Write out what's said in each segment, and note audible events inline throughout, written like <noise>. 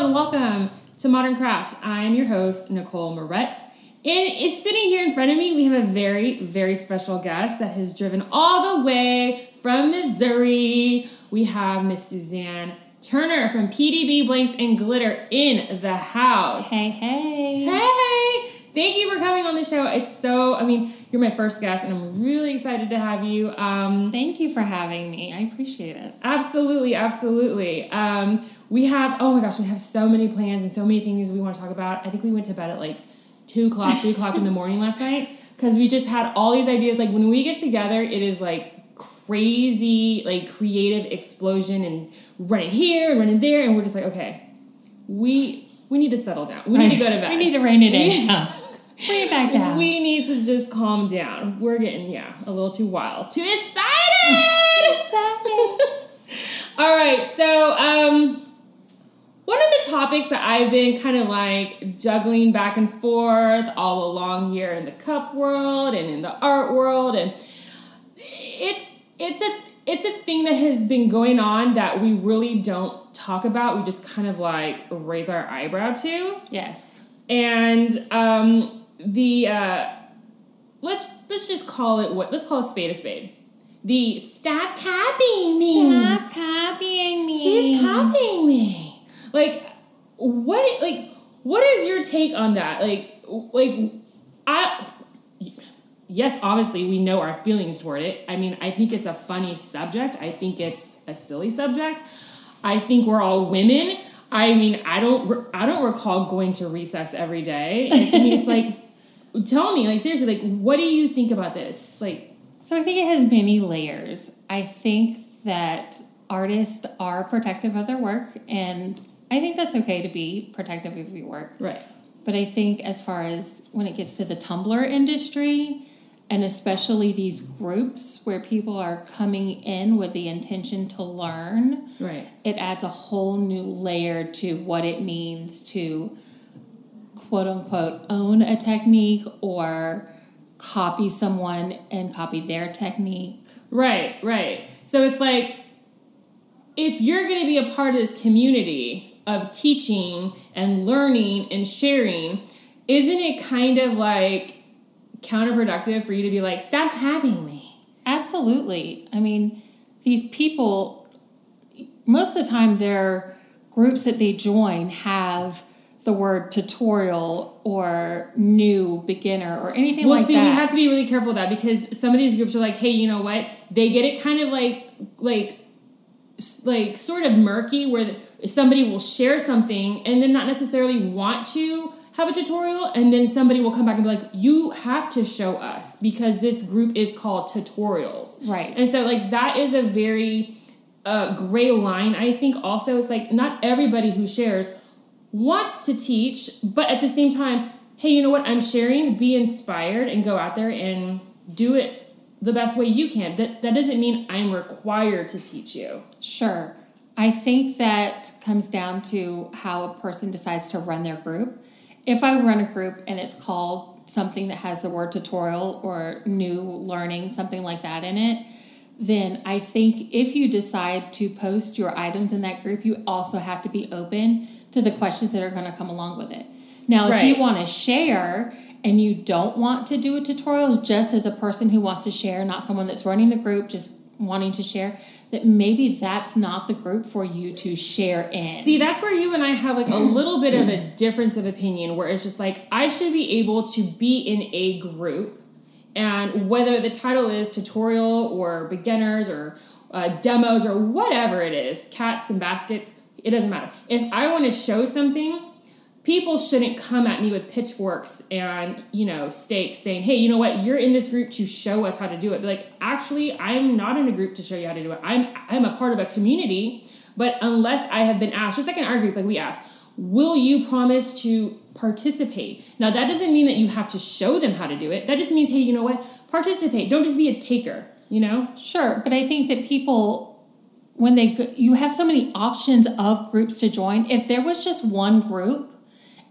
and welcome to Modern Craft. I am your host, Nicole Moretz. And is sitting here in front of me, we have a very, very special guest that has driven all the way from Missouri. We have Miss Suzanne Turner from PDB Blanks and Glitter in the house. Hey, hey. Hey! Thank you for coming on the show. It's so, I mean, you're my first guest, and I'm really excited to have you. Um, Thank you for having me. I appreciate it. Absolutely, absolutely. Um, we have oh my gosh, we have so many plans and so many things we want to talk about. I think we went to bed at like two o'clock, three o'clock in the morning last night because we just had all these ideas. Like when we get together, it is like crazy, like creative explosion and running here and running there, and we're just like, okay, we we need to settle down. We need to go to <laughs> bed. We need to rein it in. Bring <laughs> it back down. We need to just calm down. We're getting yeah a little too wild, too excited. <laughs> All right, so um, one of the topics that I've been kind of like juggling back and forth all along here in the cup world and in the art world, and it's it's a it's a thing that has been going on that we really don't talk about. We just kind of like raise our eyebrow to. Yes. And um, the uh, let's let's just call it what let's call a spade a spade. The stop copying me. Stop copying me. She's copying me. Like what? Like what is your take on that? Like like I. Yes, obviously we know our feelings toward it. I mean, I think it's a funny subject. I think it's a silly subject. I think we're all women. I mean, I don't I don't recall going to recess every day. I mean, it's <laughs> like tell me, like seriously, like what do you think about this? Like So I think it has many layers. I think that artists are protective of their work and I think that's okay to be protective of your work. right. But I think as far as when it gets to the tumbler industry, and especially these groups where people are coming in with the intention to learn, Right. it adds a whole new layer to what it means to quote unquote own a technique or copy someone and copy their technique. Right, right. So it's like if you're going to be a part of this community of teaching and learning and sharing, isn't it kind of like counterproductive for you to be like, stop copying me? Absolutely. I mean, these people, most of the time, their groups that they join have the word tutorial or new beginner or anything Well, like see, that. we have to be really careful of that because some of these groups are like, hey, you know what? They get it kind of like, like, like sort of murky where somebody will share something and then not necessarily want to have a tutorial and then somebody will come back and be like you have to show us because this group is called tutorials. Right. and so like that is a very uh, gray line i think also. It's like not everybody who shares wants to teach but at the same time hey you know what? I'm sharing. Be inspired and go out there and do it the best way you can. That, that doesn't mean i'm required to teach you. Sure. I think that comes down to how a person decides to run their group. If I run a group and it's called something that has the word tutorial or new learning, something like that in it, then I think if you decide to post your items in that group, you also have to be open to the questions that are going to come along with it. Now, if you want to share and you don't want to do a tutorial just as a person who wants to share, not someone that's running the group, just wanting to share, that maybe that's not the group for you to share in. See, that's where you and I have like a <clears throat> little bit of a difference of opinion where it's just like I should be able to be in a group and whether the title is tutorial or beginners or uh, demos or whatever it is, cats and baskets, it doesn't matter. If I want to show something, people shouldn't come at me with pitchforks and you know stakes saying hey you know what? You're in this group to show us how to do it. Be like actually i'm not in a group to show you how to do it. I'm i'm a part of a community but unless i have been asked just like in our group like we asked will you promise to participate? Now that doesn't mean that you have to show them how to do it. That just means hey you know what? Participate. Don't just be a taker you know? Sure, but I think that people, when they you have so many options of groups to join. If there was just one group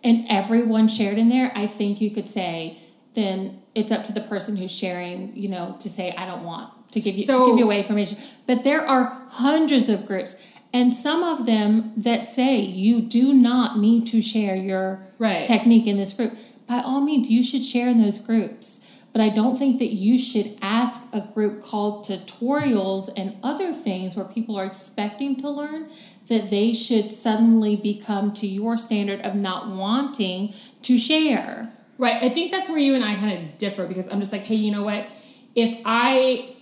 and everyone shared in there, I think you could say then it's up to the person who's sharing, you know, to say I don't want to give you So- give you away information. But there are hundreds of groups. and some of them that say you do not need to share your Right. technique in this group. By all means, you should share in those groups. But I don't think that you should ask a group called tutorials and other things where people are expecting to learn that they should suddenly become to your standard of not wanting to share. Right. I think that's where you and I kind of differ because I'm just like, hey, you know what? If I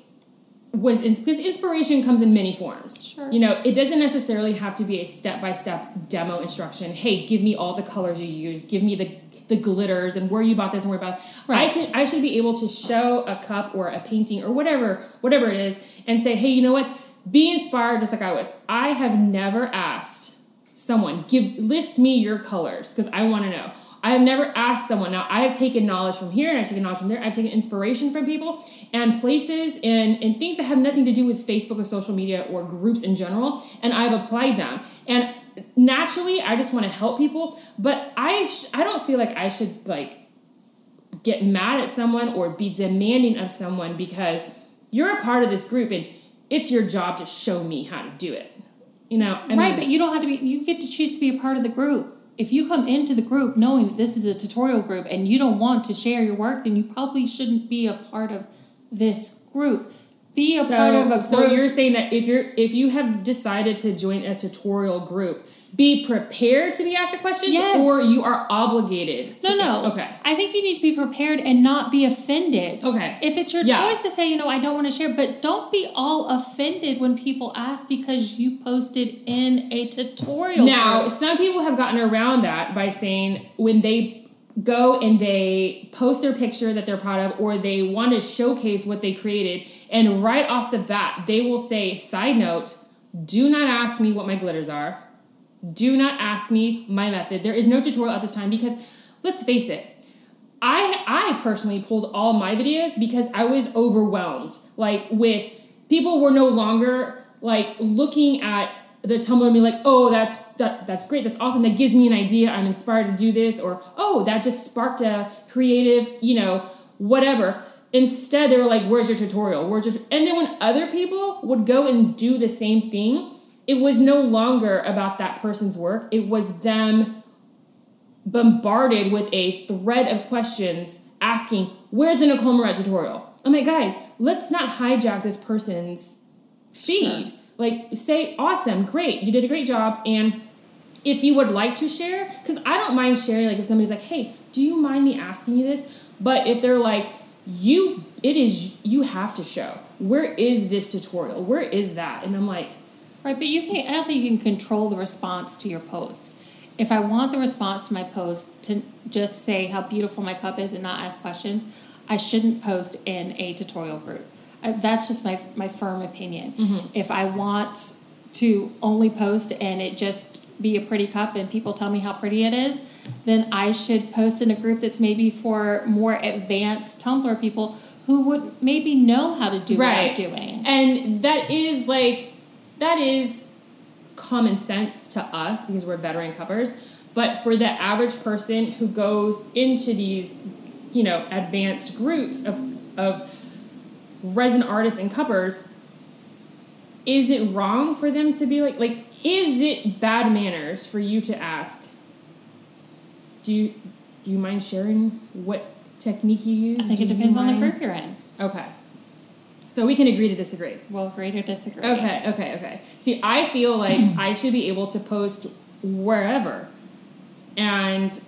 was in, because inspiration comes in many forms. Sure. You know, it doesn't necessarily have to be a step by step demo instruction. Hey, give me all the colors you use. Give me the the glitters and where you bought this and where you bought. Right. I can I should be able to show a cup or a painting or whatever whatever it is and say, hey, you know what? Be inspired just like I was. I have never asked someone give list me your colors because I want to know. I have never asked someone. Now I have taken knowledge from here and I've taken knowledge from there. I've taken inspiration from people and places and and things that have nothing to do with Facebook or social media or groups in general, and I've applied them. And naturally, I just want to help people, but I sh- I don't feel like I should like get mad at someone or be demanding of someone because you're a part of this group and it's your job to show me how to do it. You know, I right, mean, but you don't have to be, you get to choose to be a part of the group. If you come into the group knowing that this is a tutorial group and you don't want to share your work, then you probably shouldn't be a part of this group. Be a part of a group. so you're saying that if you're if you have decided to join a tutorial group, be prepared to be asked a question, Yes. or you are obligated. no, to, no. Okay. I think you need to be prepared and not be offended. Okay. If it's your Yeah. choice to say, you know, I don't want to share, but don't be all offended when people ask because you posted in a tutorial. Now, group. some people have gotten around that by saying when they go and they post their picture that they're proud of, or they want to showcase what they created, and right off the bat, they will say, side note, do not ask me what my glitters are. Do not ask me my method. There is no tutorial at this time because let's face it, I I personally pulled all my videos because I was overwhelmed. Like with people were no longer like looking at the tumbler and be like, oh, that's that that's great, that's awesome, that gives me an idea, I'm inspired to do this, or oh, that just sparked a creative, you know, whatever. Instead, they were like, where's your tutorial? Where's your tu-" and then when other people would go and do the same thing, it was no longer about that person's work. It was them bombarded with a thread of questions asking, Where's the Nicole Moretz tutorial? I'm like, guys, let's not hijack this person's feed. Sure. Like, say, awesome, great, you did a great job. And if you would like to share, because I don't mind sharing, like, if somebody's like, Hey, do you mind me asking you this? But if they're like, you, it is, you have to show. Where is this tutorial? Where is that? And I'm like, Right, but you can. I don't think you can control the response to your post. If I want the response to my post to just say how beautiful my cup is and not ask questions, I shouldn't post in a tutorial group. That's just my my firm opinion. Mm-hmm. If I want to only post and it just be a pretty cup and people tell me how pretty it is, then I should post in a group that's maybe for more advanced tumbler people who would maybe know how to do what I'm doing. And that is like that is common sense to us because we're veteran cuppers. But for the average person who goes into these, you know, advanced groups of of resin artists and cuppers, is it wrong for them to be like like is it bad manners for you to ask do you do you mind sharing what technique you use? I think Do it depends on the group you're in. Okay. So we can agree to disagree. We'll agree to disagree. Okay, okay, okay. See, I feel like <clears throat> I should be able to post wherever. And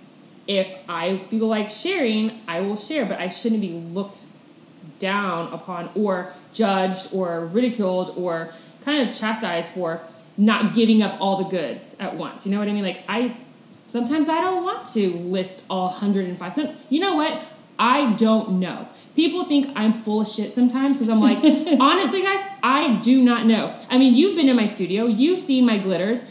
if I feel like sharing, I will share, but I shouldn't be looked down upon or judged or ridiculed or kind of chastised for not giving up all the goods at once. You know what I mean? Like I sometimes I don't want to list all 105. Some, you know what? I don't know. People think I'm full of shit sometimes because I'm like, <laughs> honestly, guys, I do not know. I mean, you've been in my studio, you've seen my glitters.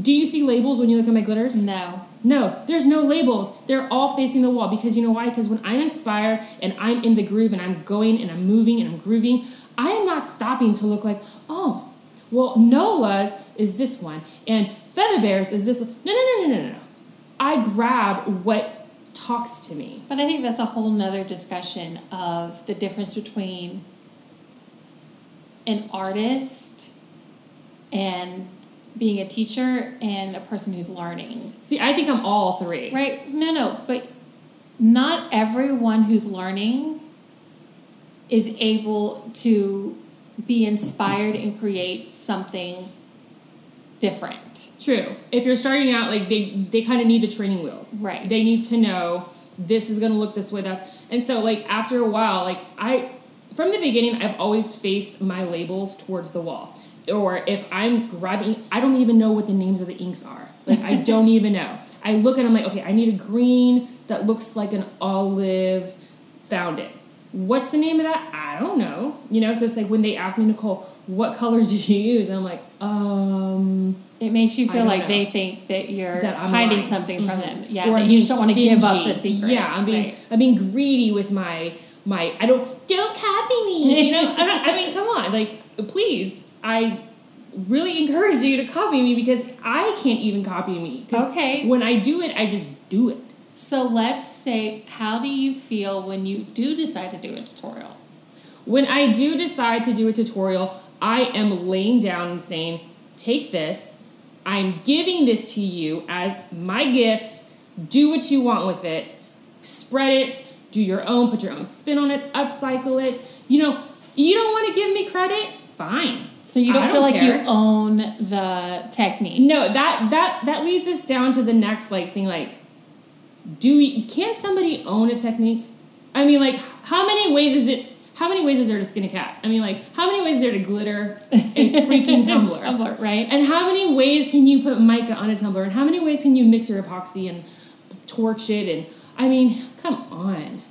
Do you see labels when you look at my glitters? No. No, there's no labels. They're all facing the wall because you know why? Because when I'm inspired and I'm in the groove and I'm going and I'm moving and I'm grooving, I am not stopping to look like, oh, well, Nola's is this one and Feather Bears is this one. No, no, no, no, no, no. No. I grab what talks to me. But I think that's a whole nother discussion of the difference between an artist and being a teacher and a person who's learning. See, I think I'm all three. Right? No, no, but not everyone who's learning is able to be inspired and create something different. True. If you're starting out, like they they kind of need the training wheels. Right. They need to know this is going to look this way. That and so like after a while, like I from the beginning, I've always faced my labels towards the wall. Or if I'm grabbing, I don't even know what the names of the inks are. Like I <laughs> don't even know. I look and I'm like, okay, I need a green that looks like an olive. Found it. What's the name of that? I don't know. You know, so it's like when they ask me, Nicole, what colors did you use? And I'm like, um, It makes you feel like know. they think that you're That hiding lying. something from them. Yeah, or you just don't want to give up the secret. Yeah, I'm being right. I'm being greedy with my my. I don't don't copy me. You know, I, don't, I mean, come on, like please, I really encourage you to copy me because I can't even copy me. Okay. When I do it, I just do it. So let's say, how do you feel when you do decide to do a tutorial? When I do decide to do a tutorial, I am laying down and saying, take this. I'm giving this to you as my gift. Do what you want with it. Spread it. Do your own. Put your own spin on it. Upcycle it. You know, you don't want to give me credit? Fine. So you don't I feel like care. you own the technique. No, that that that leads us down to the next like thing. Like, do you, can somebody own a technique? I mean, like, how many ways is it? How many ways is there to skin a cat? I mean, like, how many ways is there to glitter a freaking <laughs> tumbler? Tumblr, right? And how many ways can you put mica on a tumbler? And how many ways can you mix your epoxy and torch it? And I mean, come on.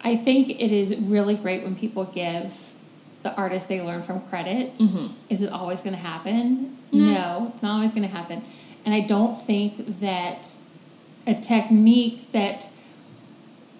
I think it is really great when people give the artist they learn from credit. Mm-hmm. Is it always going to happen? No. it's not always going to happen. And I don't think that a technique that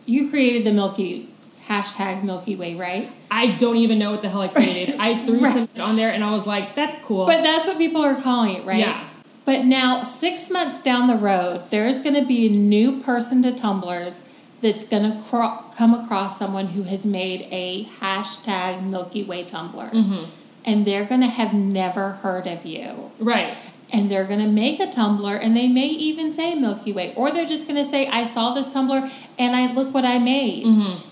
you created the Milky hashtag Milky Way, right? I don't even know what the hell I created. I <laughs> threw Right. something on there and I was like, that's cool. But that's what people are calling it, right? Yeah. But now, six months down the road, there is going to be a new person to tumblers that's going to cro- come across someone who has made a hashtag Milky Way tumbler. Mm-hmm. And they're going to have never heard of you. right. And they're going to make a tumbler and they may even say Milky Way. Or they're just going to say, I saw this tumbler and I look what I made. Mm-hmm.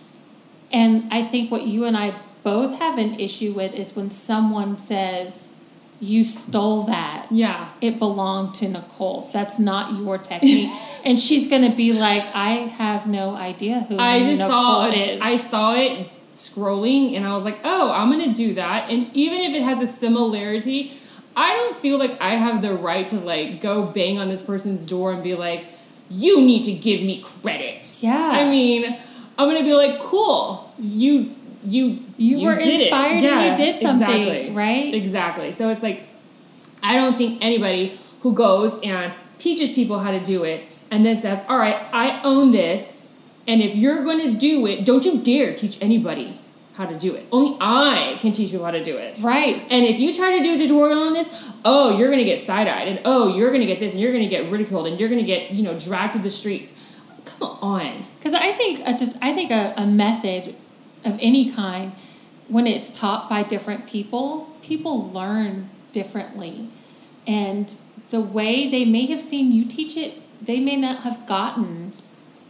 And I think what you and I both have an issue with is when someone says, You stole that. Yeah. It belonged to Nicole. That's not your technique. <laughs> and she's going to be like, I have no idea who I just Nicole saw it. is. I saw it scrolling, and I was like, "Oh, I'm gonna do that." And even if it has a similarity, I don't feel like I have the right to like go bang on this person's door and be like, "You need to give me credit." Yeah. I mean, I'm gonna be like, "Cool, you." You You were did it." inspired and you did something, exactly. right? Exactly. So it's like I don't think anybody who goes and teaches people how to do it and then says, All right, I own this, and if you're going to do it, don't you dare teach anybody how to do it. Only I can teach people how to do it. right. And if you try to do a tutorial on this, oh, you're going to get side eyed, and oh, you're going to get this, and you're going to get ridiculed, and you're going to get, you know, dragged to the streets. Come on. Because I think a, I think a, a method of any kind, when it's taught by different people, people learn differently, and the way they may have seen you teach it, they may not have gotten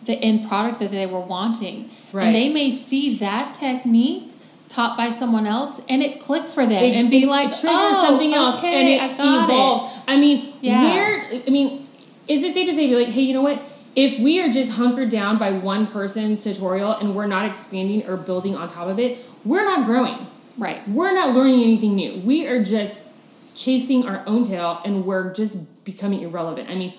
the end product that they were wanting, Right. and they may see that technique taught by someone else, and it click for them, It- and be it like, triggers oh, something else, okay, and it I evolves. it. I mean, Yeah. where? I mean, is it safe to say, be like, hey, you know what? If we are just hunkered down by one person's tutorial and we're not expanding or building on top of it, we're not growing. Right. We're not learning anything new. We are just chasing our own tail and we're just becoming irrelevant. I mean,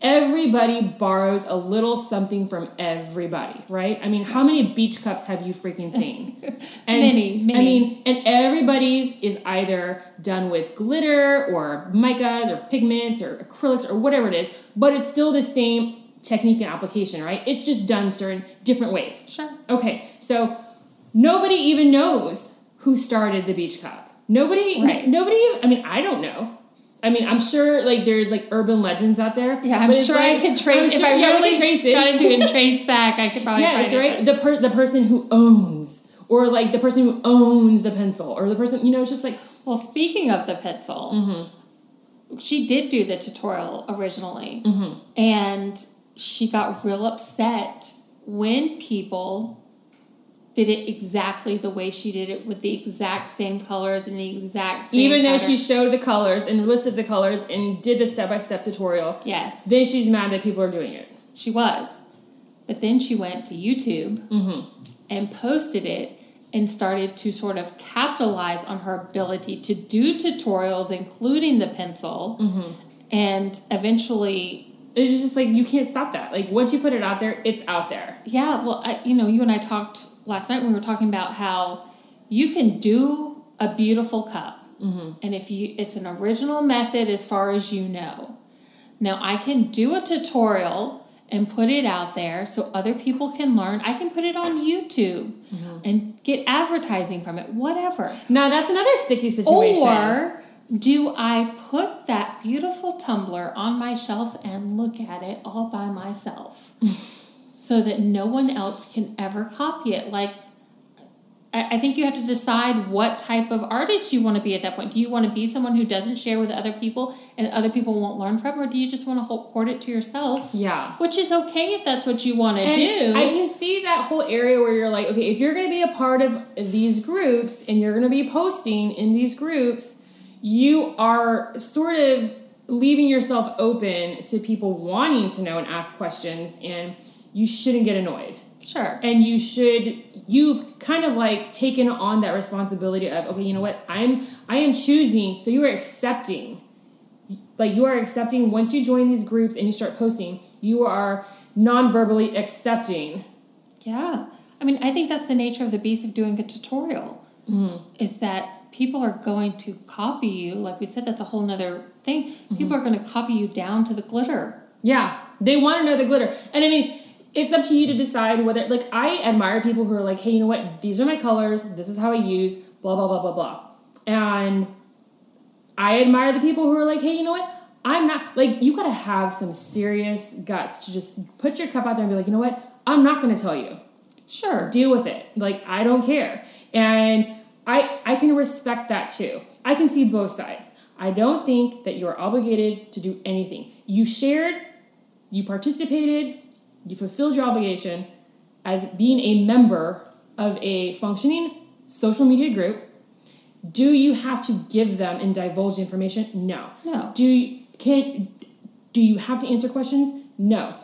everybody borrows a little something from everybody, right? I mean, how many beach cups have you freaking seen? <laughs> And, Many, many. I mean, and everybody's is either done with glitter or micas or pigments or acrylics or whatever it is, but it's still the same technique and application, right? It's just done certain different ways. Sure. Okay, so nobody even knows who started the beach cup. Nobody, Right. nobody. I mean, I don't know. I mean, I'm sure like there's like urban legends out there. Yeah, I'm sure I could trace I'm if I yeah, really trace it. into it <laughs> trace back. I could probably yes, find it, right. The per- the person who owns, or like the person who owns the pencil, or the person you know. It's just like Well, speaking of the pencil, Mm-hmm. she did do the tutorial originally, Mm-hmm. and she got real upset when people did it exactly the way she did it with the exact same colors and the exact same. Even though pattern. she showed the colors and listed the colors and did the step by step tutorial, yes, then she's mad that people are doing it. she was, but then she went to YouTube Mm-hmm. and posted it and started to sort of capitalize on her ability to do tutorials, including the pencil, Mm-hmm. and eventually It's just like you can't stop that. Like once you put it out there, it's out there. Yeah, well, I, you know, you and I talked last night when we were talking about how you can do a beautiful cup, Mm-hmm. and if you, it's an original method as far as you know. Now I can do a tutorial and put it out there so other people can learn. I can put it on YouTube Mm-hmm. and get advertising from it, whatever. Now that's another sticky situation. Or do I put that beautiful tumbler on my shelf and look at it all by myself <laughs> so that no one else can ever copy it? Like, I think you have to decide what type of artist you want to be at that point. Do you want to be someone who doesn't share with other people and other people won't learn from, or do you just want to hold, hoard it to yourself? yeah. Which is okay if that's what you want to And do. I can see that whole area where you're like, okay, if you're going to be a part of these groups and you're going to be posting in these groups, you are sort of leaving yourself open to people wanting to know and ask questions, and you shouldn't get annoyed. sure. And you should, you've kind of like taken on that responsibility of, okay, you know what, I'm, I am choosing, so you are accepting like you are accepting once you join these groups and you start posting you are non-verbally accepting Yeah. I mean, I think that's the nature of the beast of doing a tutorial. Mm-hmm. Is that people are going to copy you. Like we said, that's a whole nother thing. Mm-hmm. People are going to copy you down to the glitter. yeah they want to know the glitter. And i mean it's up to you to decide whether like i admire people who are like hey you know what? These are my colors. This is how i use blah blah blah blah blah. And i admire the people who are like hey you know what? I'm not like you gotta have some serious guts to just put your cup out there and be like you know what? I'm not gonna tell you. Sure. deal with it. Like i don't care. And i i can respect that too. I can see both sides. I don't think that you're obligated to do anything. You shared you participated you fulfilled your obligation as being a member of a functioning social media group. Do you have to give them and divulge information? No. No. do you can do you have to answer questions? No.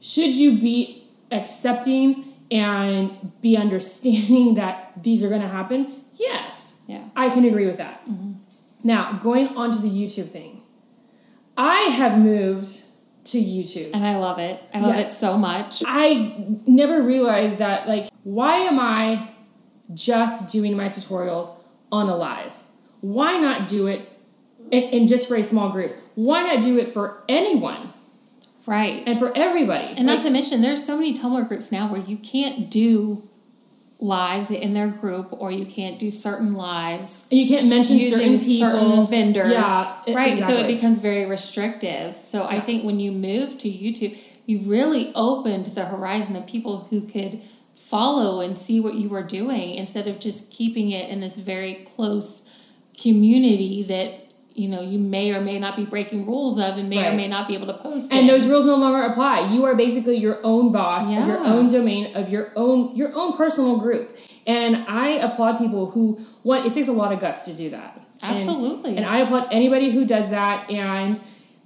Should you be accepting and be understanding that these are going to happen yes Yeah. i can agree with that mm-hmm. now going on to the youtube thing i have moved to youtube And I love it. I love Yes. it so much. I never realized that, like, why am I just doing my tutorials on a live? Why not do it and, and just for a small group? Why not do it for anyone Right. and for everybody? And Like, not to mention, there's so many tumbler groups now where you can't do lives in their group or you can't do certain lives and you can't mention using certain people. certain vendors. Yeah, e- right. So it becomes very restrictive. So I think when you move to YouTube, you really opened the horizon of people who could follow and see what you were doing instead of just keeping it in this very close community that you know you may or may not be breaking rules of and may or may not be able to post and in. those rules no longer apply. You are basically your own boss of your own domain of your own your own personal group. And I applaud people who want it takes a lot of guts to do that. Absolutely. And, I applaud anybody who does that. And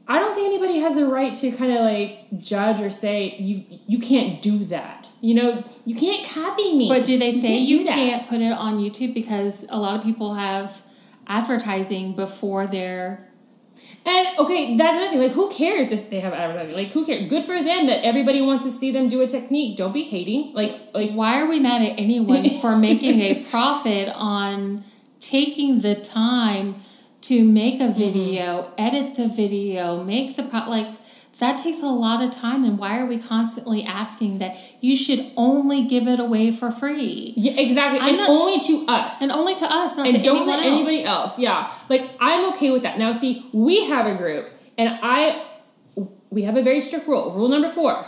I don't think anybody has a right to kind of like judge or say you you can't do that. You know, you can't copy me. But do they You say can't you can't put it on YouTube because a lot of people have advertising before their And okay, that's another thing. Like, who cares if they have advertising? Like, who cares? Good for them that everybody wants to see them do a technique. Don't be hating. Like, like why are we mad at anyone <laughs> for making a profit on taking the time to make a video, edit the video, make the pro- like that takes a lot of time and why are we constantly asking that you should only give it away for free? yeah, exactly. I'm and not- only to us. And only to us, not and to don't let else. anybody else. Yeah, like I'm okay with that. Now, see, we have a group, and I we have a very strict rule. Rule number four: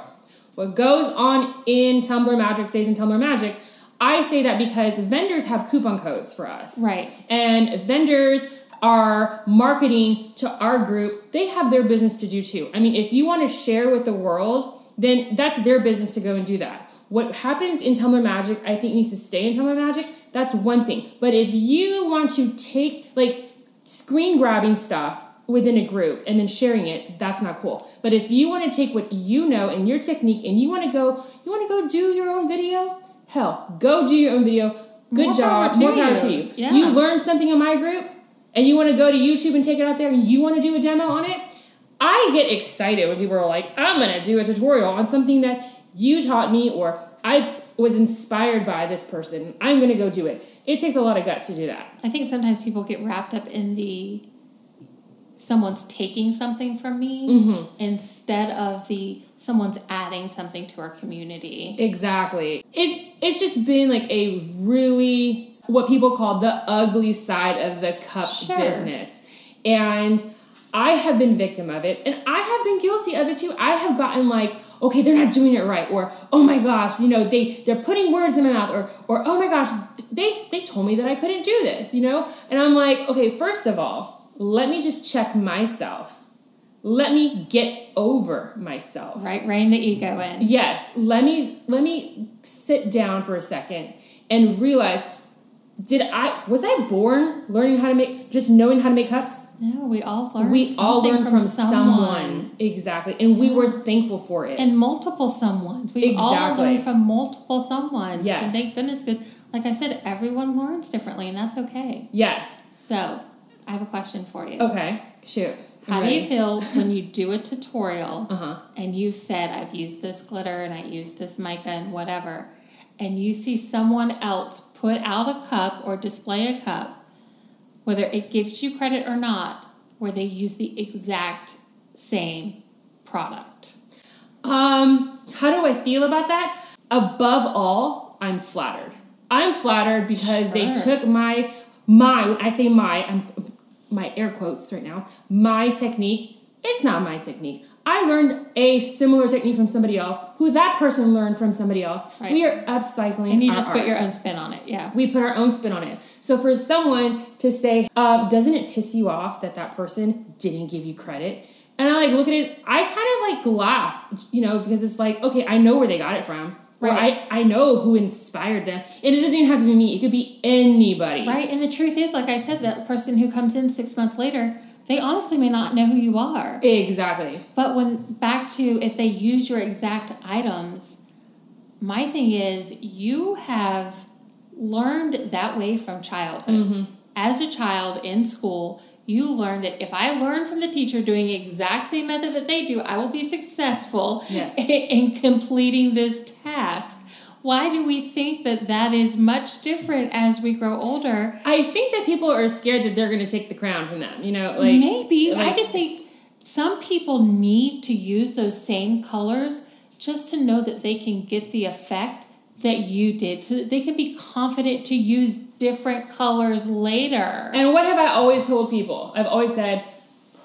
what goes on in Tumblr Magic stays in Tumblr Magic. I say that because vendors have coupon codes for us, Right. And vendors are marketing to our group, they have their business to do too. I mean, if you want to share with the world, then that's their business to go and do that. What happens in Tumblr Magic, I think needs to stay in Tumblr Magic. That's one thing. But if you want to take like screen grabbing stuff within a group and then sharing it, that's not cool. But if you want to take what you know and your technique and you want to go, you want to go do your own video, hell, go do your own video. Good More job. power More power you. to you. Yeah. You learned something in my group and you want to go to YouTube and take it out there and you want to do a demo on it. I get excited when people are like, I'm going to do a tutorial on something that you taught me or I was inspired by this person. I'm going to go do it. It takes a lot of guts to do that. I think sometimes people get wrapped up in the someone's taking something from me Mm-hmm. instead of the someone's adding something to our community. Exactly. It it's just been like a really what people call the ugly side of the cup Sure. business. And I have been victim of it and I have been guilty of it too. I have gotten like, okay, they're not doing it right or oh my gosh, you know, they they're putting words in my mouth or or oh my gosh, they they told me that I couldn't do this, you know? And I'm like, okay, first of all, let me just check myself. Let me get over myself. Right? Rein the ego in. Yes, let me let me sit down for a second and realize did I was I born learning how to make just knowing how to make cups? No, we all learn. we all learned from, someone. Exactly. And we were thankful for it. And multiple someones. We all learned from multiple someones. Yes. And thank goodness, because like I said, everyone learns differently, and that's okay. yes. So, I have a question for you. Okay. Shoot. How do you feel <laughs> when you do a tutorial Uh-huh. and you've said, I've used this glitter and I used this mica and whatever, and you see someone else put out a cup or display a cup, whether it gives you credit or not, where they use the exact same product? Um, how do I feel about that? Above all, I'm flattered. I'm flattered because they took my my when I say my, I'm my air quotes right now, my technique. It's not my technique. I learned a similar technique from somebody else, who that person learned from somebody else. Right. We are upcycling. And you just art put your own spin on it. Yeah. we put our own spin on it. So for someone to say, uh, doesn't it piss you off that that person didn't give you credit? And I like look at it, I kind of like laugh, you know, because it's like, okay, I know where they got it from. Or Right. I, I know who inspired them. And it doesn't even have to be me. It could be anybody. Right. And the truth is, like I said, that person who comes in six months later, they honestly may not know who you are. Exactly. But when back to if they use your exact items, my thing is you have learned that way from childhood. Mm-hmm. As a child in school, you learn that if I learn from the teacher doing the exact same method that they do, I will be successful Yes. <laughs> in completing this task. Why do we think that that is much different as we grow older? I think that people are scared that they're going to take the crown from them. You know, like Maybe. I just think some people need to use those same colors just to know that they can get the effect that you did so that they can be confident to use different colors later. And what have I always told people? I've always said,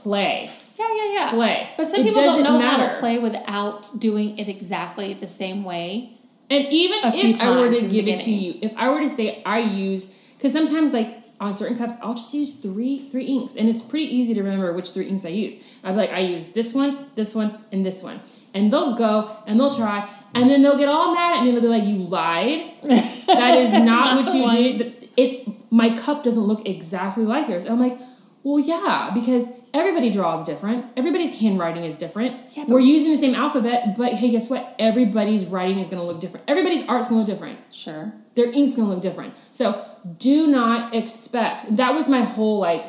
play, Yeah, yeah, yeah. play. But some It people don't know how to play without doing it exactly the same way. And even if I were to give it to you, if I were to say I use, because sometimes like on certain cups, I'll just use three three inks, and it's pretty easy to remember which three inks I use. I'd be like, I use this one, this one, and this one, and they'll go and they'll try, and then they'll get all mad at me. They'll be like, "You lied. <laughs> That is not, Not what you one. did. It my cup doesn't look exactly like yours." And I'm like, "Well, yeah, because." Everybody draws different. Everybody's handwriting is different. Yeah, We're using the same alphabet, but hey, guess what? Everybody's writing is going to look different. Everybody's art's going to look different. Sure. Their ink's going to look different. So do not expect. That was my whole like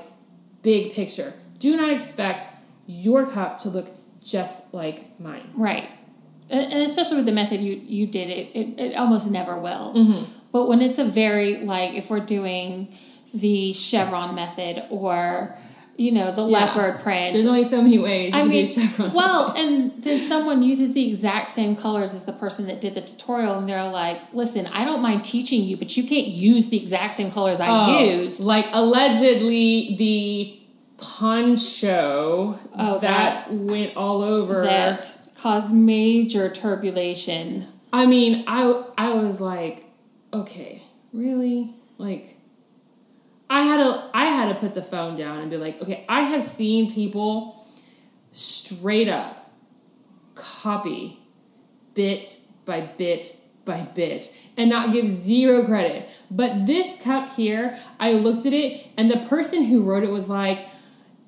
big picture. Do not expect your cup to look just like mine. Right. And especially with the method you, you did, it, it, it almost never will. Mm-hmm. But when it's a very, like, if we're doing the chevron method or, you know, the Yeah. leopard print. There's only so many ways you I mean, do chevron. well, and then someone uses the exact same colors as the person that did the tutorial, and they're like, "Listen, I don't mind teaching you, but you can't use the exact same colors I Oh, used." like allegedly the poncho Oh, that, went all over. That caused major turbulation. I mean, I I was like, okay, really? Like I had to I had to put the phone down and be like, okay, I have seen people straight up copy bit by bit by bit and not give zero credit. But this cup here, I looked at it and the person who wrote it was like,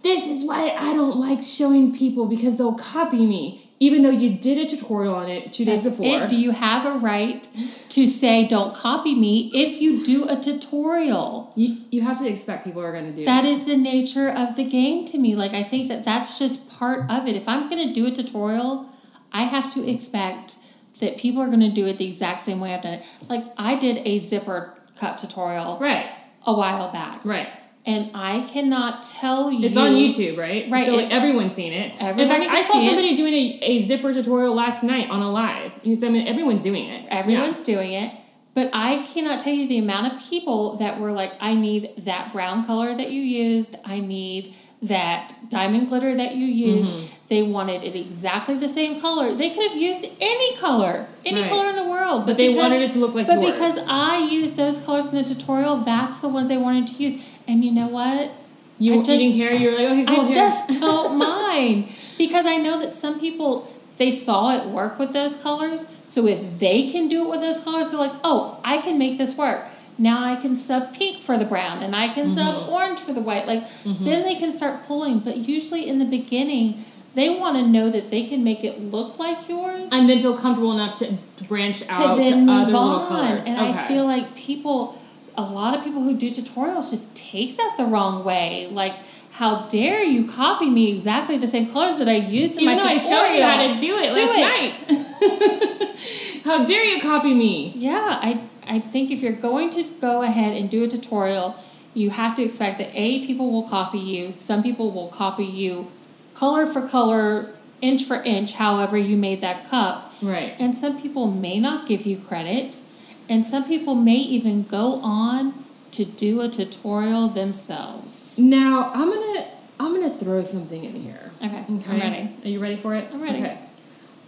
this is why I don't like showing people because they'll copy me. Even though you did a tutorial on it two days That's before. it. Do you have a right to say don't copy me if you do a tutorial? You, you have to expect people are going to do That is the nature of the game to me. Like I think that that's just part of it. If I'm going to do a tutorial, I have to expect that people are going to do it the exact same way I've done it. Like I did a zipper cut tutorial Right, a while back. right. And I cannot tell you It's on YouTube, right? Right, So like, everyone's seen it. In fact, I saw see it. somebody doing a, a zipper tutorial last night on a live. You so I mean, everyone's doing it. Everyone's doing it. But I cannot tell you the amount of people that were like, I need that brown color that you used. I need that diamond glitter that you used. Mm-hmm. They wanted it exactly the same color. They could have used any color, any Right. color in the world. But they wanted it to look like But yours. because I used those colors in the tutorial, that's the ones they wanted to use. And you know what? You, I you just- didn't care. You were like, okay, cool. I here. just don't <laughs> mind because I know that some people they saw it work with those colors. So if they can do it with those colors, they're like, "Oh, I can make this work." Now I can sub pink for the brown and I can Mm-hmm. sub orange for the white. Like then they can start pulling, but usually in the beginning they want to know that they can make it look like yours and then feel comfortable enough to branch to out to, then other move little on. colors. And okay. I feel like people, a lot of people who do tutorials just take that the wrong way. Like, how dare you copy me exactly the same colors that I used in Even my though I tutorial? showed you how to do it Do last night. <laughs> how dare you copy me? Yeah, I I think if you're going to go ahead and do a tutorial, you have to expect that a people will copy you. Some people will copy you, color for color, inch for inch, however you made that cup. Right. And some people may not give you credit, and some people may even go on to do a tutorial themselves. Now I'm gonna I'm gonna throw something in here. Okay, Okay. I'm ready. Are you ready for it? I'm ready. Okay.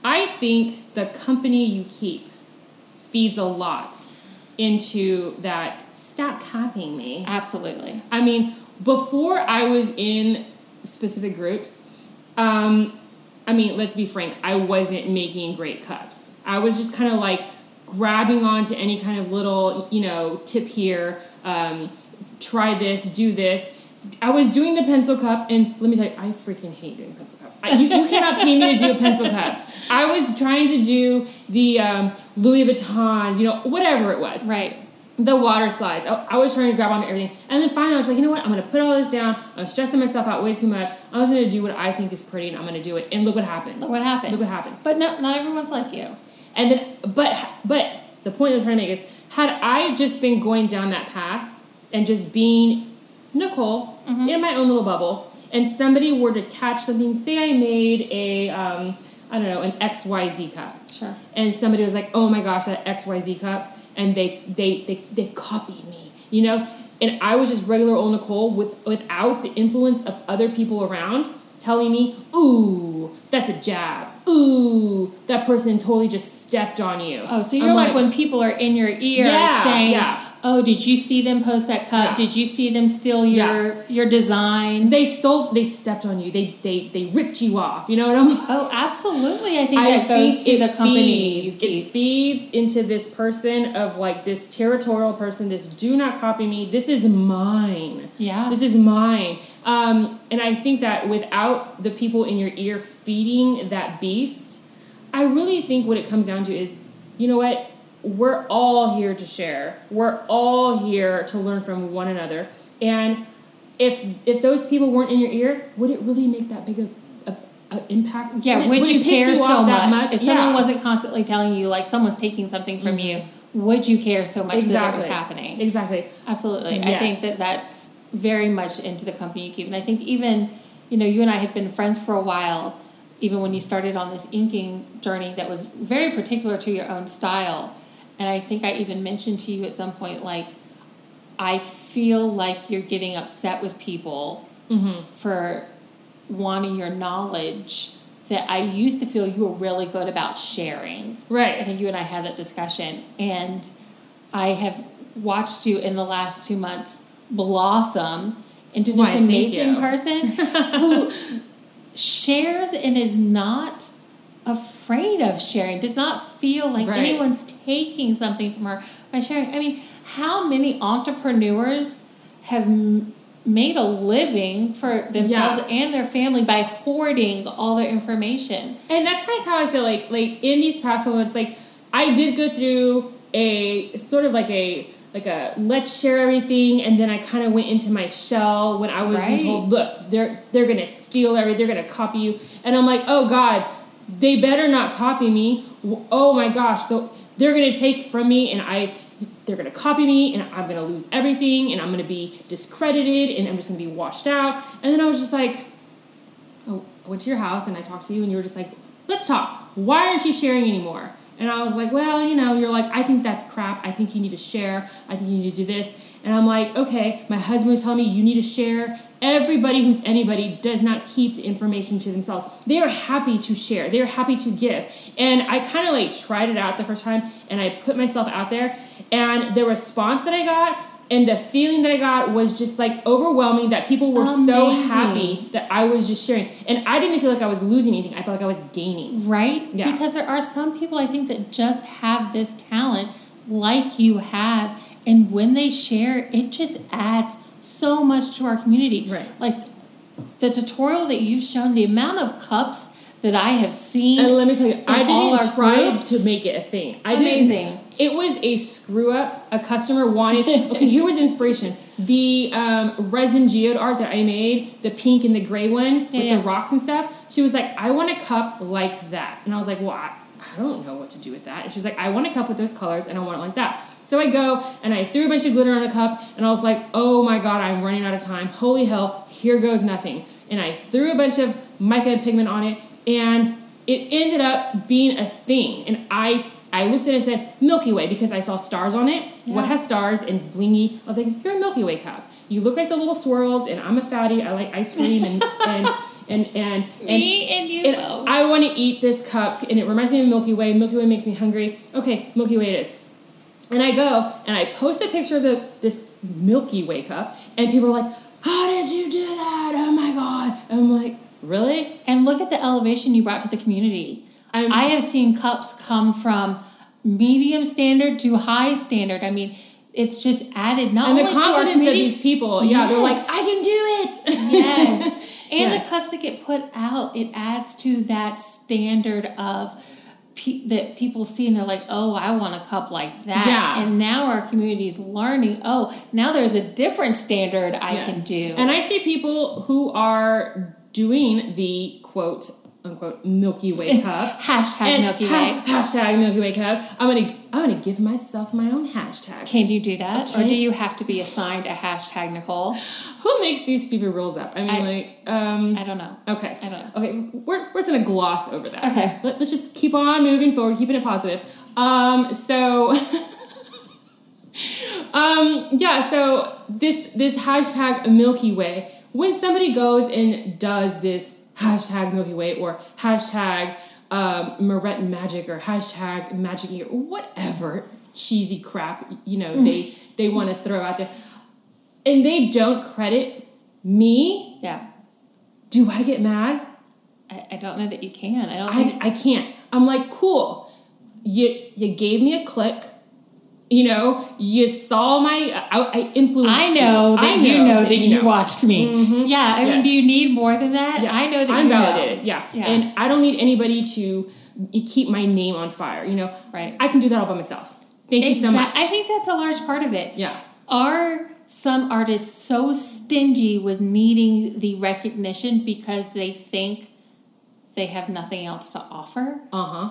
I think the company you keep feeds a lot into that stop copying me. Absolutely. I mean, before I was in specific groups, um, I mean, let's be frank, I wasn't making great cups. I was just kind of like grabbing onto any kind of little, you know, tip here, um, try this, do this. I was doing the pencil cup, and let me tell you, I freaking hate doing pencil cup. I, you, you cannot pay me to do a pencil cup. I was trying to do the um, Louis Vuitton, you know, whatever it was Right. the water slides. I, I was trying to grab onto everything. And then finally I was like, you know what? I'm going to put all this down. I'm stressing myself out way too much. I'm just going to do what I think is pretty and I'm going to do it. And look what happened. Look what happened. Look what happened. But no, not everyone's like you. And then, but, but the point I'm trying to make is, had I just been going down that path and just being Nicole in my own little bubble, and somebody were to catch something, say I made a, um, I don't know, an XYZ cup Sure. and somebody was like, "Oh my gosh, that XYZ cup," and they they they they copied me, you know. And I was just regular old Nicole with without the influence of other people around telling me, "Ooh, that's a jab. Ooh, that person totally just stepped on you." Oh, so you're I'm like, when people are in your ear Yeah, saying, yeah. "Oh, did you see them post that cut Yeah. Did you see them steal your your design?" they stole, they stepped on you. They they they ripped you off. You know what I'm? Oh, <laughs> absolutely. I think I that goes think to the company feeds, it feeds into this person of like this territorial person. This do not copy me. This is mine. Yeah. This is mine. Um, and I think that without the people in your ear feeding that beast, I really think what it comes down to is, you know what? We're all here to share. We're all here to learn from one another. And if if those people weren't in your ear, would it really make that big of a, a impact? Yeah, it- would, you care so off that much? If someone Yeah. Mm-hmm. wasn't constantly telling you, like someone's taking something from you, would you care so much that it was happening? Exactly. Absolutely. I think that that's very much into the company you keep. And I think even, you know, you and I had been friends for a while, even when you started on this inking journey that was very particular to your own style. And I think I even mentioned to you at some point, like, I feel like you're getting upset with people mm-hmm. for wanting your knowledge that I used to feel you were really good about sharing. Right. I think you and I had that discussion, and I have watched you in the last two months blossom into this Why, amazing person <laughs> who shares and is not afraid of sharing, does not feel like Right. anyone's taking something from her by sharing. I mean, how many entrepreneurs have m- made a living for themselves and their family by hoarding all their information? And that's kind of how I feel like like in these past couple months, like I did go through a sort of like a like a let's share everything, and then I kind of went into my shell when I was Right. told, look, they're they're gonna steal everything, they're gonna copy you, and I'm like, oh God, they better not copy me. Oh my gosh, they're gonna take from me, and I. They're gonna copy me, and I'm gonna lose everything, and I'm gonna be discredited, and I'm just gonna be washed out. And then I was just like, oh, I went to your house and I talked to you and you were just like, let's talk. Why aren't you sharing anymore? And I was like, well, you know, you're like, I think that's crap. I think you need to share. I think you need to do this. And I'm like, okay, my husband was telling me you need to share. Everybody who's anybody does not keep information to themselves. They are happy to share. They are happy to give. And I kind of like tried it out the first time and I put myself out there. And the response that I got and the feeling that I got was just like overwhelming that people were so happy that I was just sharing. And I didn't feel like I was losing anything. I felt like I was gaining. Right? Yeah. Because there are some people I think that just have this talent like you have. And when they share, it just adds so much to our community. Right. Like the tutorial that you've shown, the amount of cups that I have seen. And let me tell you, I didn't our try groups. to make it a thing. I Amazing. Didn't, it was a screw up. A customer wanted. <laughs> Okay, here was inspiration. The um, resin geode art that I made, the pink and the gray one with yeah. the rocks and stuff. She was like, "I want a cup like that," and I was like, "Well, I, I don't know what to do with that." And she's like, "I want a cup with those colors, and I want it like that." So I go and I threw a bunch of glitter on a cup, and I was like, "Oh my god, I'm running out of time! Holy hell, here goes nothing!" And I threw a bunch of mica pigment on it, and it ended up being a thing. And I I looked at it and said Milky Way because I saw stars on it. What has stars and it's blingy? I was like, you're a Milky Way cup. You look like the little swirls, and I'm a fatty. I like ice cream and <laughs> and and and and. Me and you and both. I want to eat this cup, and it reminds me of Milky Way. Milky Way makes me hungry. Okay, Milky Way it is. And I go and I post a picture of the this Milky Way cup, and people are like, "How did you do that? Oh my god!" And I'm like, "Really?" And look at the elevation you brought to the community. I'm- I have seen cups come from medium standard to high standard. I mean, it's just added not And only the to our confidence of community, these people, yeah, they're like, "I can do it." yes, <laughs> and Yes. the cups that get put out, it adds to that standard of pe- that people see and they're like, oh, I want a cup like that. Yeah. And now our community's learning. Oh, now there's a different standard I can do. And I see people who are doing the quote unquote Milky Way <laughs> cup. Hashtag and Milky ha- Way. hashtag Milky Way cup. I'm gonna I'm gonna give myself my own hashtag. Can you do that, or do you have to be assigned a hashtag, Nicole? <laughs> Who makes these stupid rules up? I mean, I- like, um, I don't know. okay, I don't Know. okay, we're we're just gonna gloss over that. Okay. Let, us just keep on moving forward, keeping it positive. Um, so. <laughs> um, yeah, so this this hashtag Milky Way, when somebody goes and does this hashtag Milky Way or hashtag um, Moretz Magic or hashtag Magic Year, whatever cheesy crap you know <laughs> they they want to throw out there, and they don't credit me, Yeah. do I get mad? I, I don't know that you can. I don't. I, I can't. I'm like, cool. You you gave me a click. You know, you saw my I, I influenced. I know you. that I you know that you know. watched me. Yeah, I mean, do you need more than that? Yeah, I know that I'm you know. validated. Yeah. Yeah. and I don't need anybody to keep my name on fire. You know, Right. I can do that all by myself. Thank you so much. I think that's a large part of it. yeah. Are some artists so stingy with needing the recognition because they think they have nothing else to offer? Uh huh.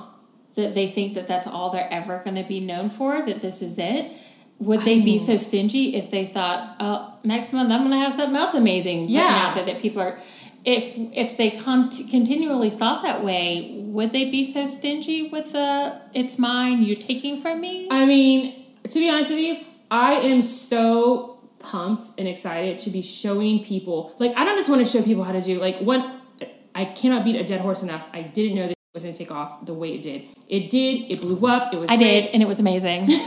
That they think that that's all they're ever going to be known for? That this is it? Would they be so stingy if they thought, oh, next month I'm going to have something else amazing Yeah. that people are. If if they con- continually thought that way, would they be so stingy with the "it's mine, you're taking from me"? I mean, to be honest with you, I am so pumped and excited to be showing people. Like, I don't just want to show people how to do. Like, one, I cannot beat a dead horse enough. I didn't know that was going to take off the way it did. It did. It blew up. It was. I great. did, and it was amazing. <laughs>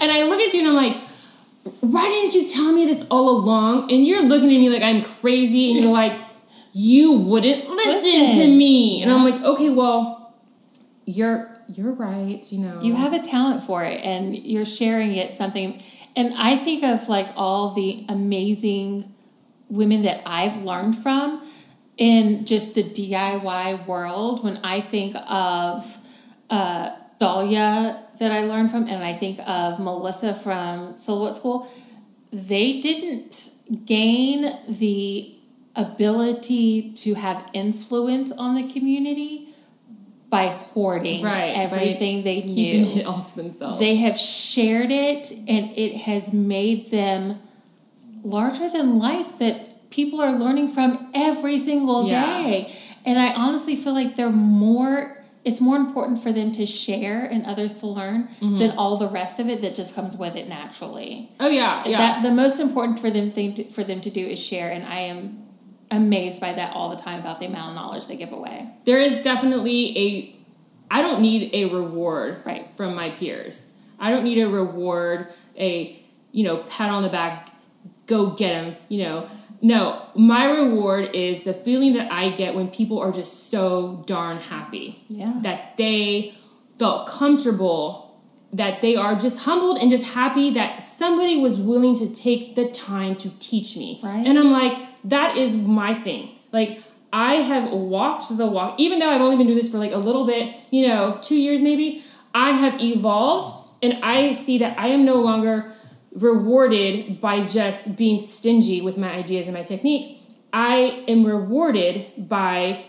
And I look at you and I'm like, why didn't you tell me this all along? And you're looking at me like I'm crazy, and you're like, you wouldn't listen, Listen. to me. And I'm like, okay, well, you're you're right, you know. You have a talent for it and you're sharing it something. And I think of like all the amazing women that I've learned from in just the DIY world. When I think of uh, Dahlia that I learned from, and I think of Melissa from Silhouette School, they didn't gain the ability to have influence on the community by hoarding Right, everything they knew. <laughs> all to themselves. They have shared it and it has made them larger than life that people are learning from every single Yeah. day. And I honestly feel like they're more it's more important for them to share and others to learn Mm-hmm. than all the rest of it that just comes with it naturally. oh yeah, yeah. That the most important for them thing to, for them to do is share and I am amazed by that all the time about the amount of knowledge they give away. there is definitely a I don't need a reward Right. from my peers. I don't need a reward, a you know, pat on the back, go get them, you know. No, my reward is the feeling that I get when people are just so darn happy. Yeah. That they felt comfortable, that they are just humbled and just happy that somebody was willing to take the time to teach me. Right. And I'm like, that is my thing. Like, I have walked the walk, even though I've only been doing this for like a little bit, you know, two years maybe, I have evolved and I see that I am no longer rewarded by just being stingy with my ideas and my technique. I am rewarded by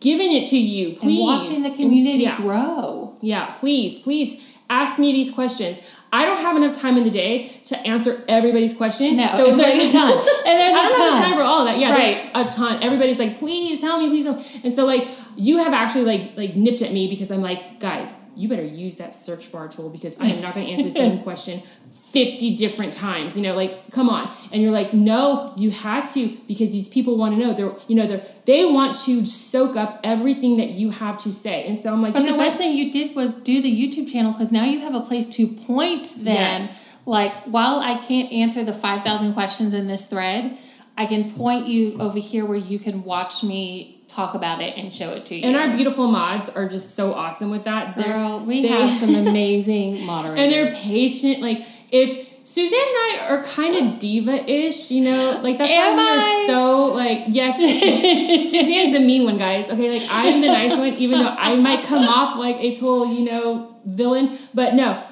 giving it to you, please. And watching the community Yeah. grow. Yeah, please, please ask me these questions. I don't have enough time in the day to answer everybody's question. No, so and there's like- a ton. <laughs> And there's I a don't have ton. time for all that. Yeah, Right. a ton. Everybody's like, please tell me, please tell. And so like you have actually like like nipped at me because I'm like, guys, you better use that search bar tool because I am not going to answer the same <laughs> question 50 different times you know like come on and you're like no you have to because these people want to know they're you know they're they want to soak up everything that you have to say and so i'm like But the best thing you did was do the YouTube channel because now you have a place to point them. Yes. Like, while I can't answer the 5,000 questions in this thread, I can point you over here where you can watch me talk about it and show it to you. And our beautiful mods are just so awesome with that. They're, Girl, we they- have some <laughs> amazing moderators. and they're patient. Like if Suzanne and I are kind of diva-ish, you know, like that's Am why we're so like yes. <laughs> Suzanne's the mean one, guys. Okay, like I'm the nice one, even though I might come off like a total, you know, villain. But no,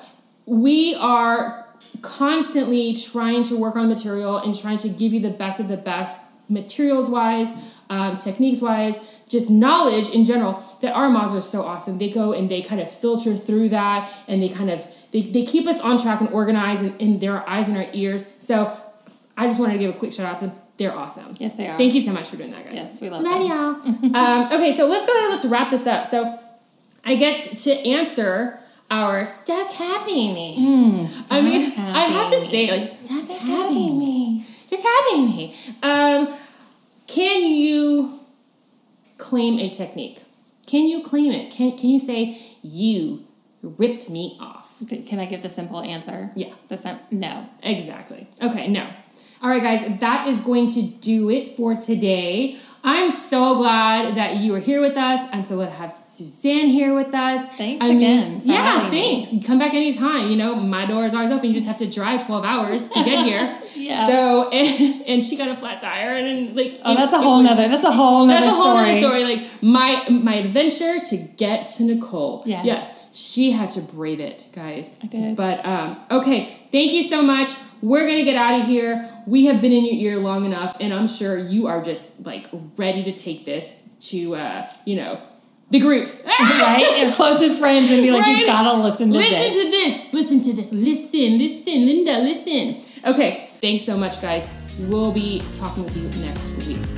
we are constantly trying to work on material and trying to give you the best of the best materials wise um, techniques wise just knowledge in general that our mods are so awesome they go and they kind of filter through that and they kind of they, they keep us on track and organized and in their eyes and our ears so i just wanted to give a quick shout out to them they're awesome Yes, they are. thank you so much for doing that guys Yes, we love love them. y'all <laughs> um, okay so let's go ahead and let's wrap this up so i guess to answer our stuck capping me I mean, I have to say, like, stop capping me. You're capping me. Um, can you claim a technique? Can you claim it? Can Can you say you ripped me off? Can I give the simple answer? Yeah. The sim- no. Exactly. Okay, no. All right, guys, that is going to do it for today. I'm so glad that you are here with us. I'm so glad to have Suzanne here with us. Thanks I mean, again for yeah, thanks. You come back anytime. You know, my door is always open. You just have to drive 12 hours to get here. <laughs> Yeah. So, and, and she got a flat tire, and, like, Oh, it- that's a whole was- nother. That's a whole nother that's a whole story. story. Like my my adventure to get to Nicole. Yes. Yes. She had to brave it, guys. I did. But um, okay, thank you so much. We're gonna get out of here. We have been in your ear long enough, and I'm sure you are just like ready to take this to uh, you know the groups. <laughs> right? Your closest friends and be like, Right? you gotta listen to listen this. to this. Listen to this. Listen, listen, Linda, listen. Okay, thanks so much, guys. We'll be talking with you next week.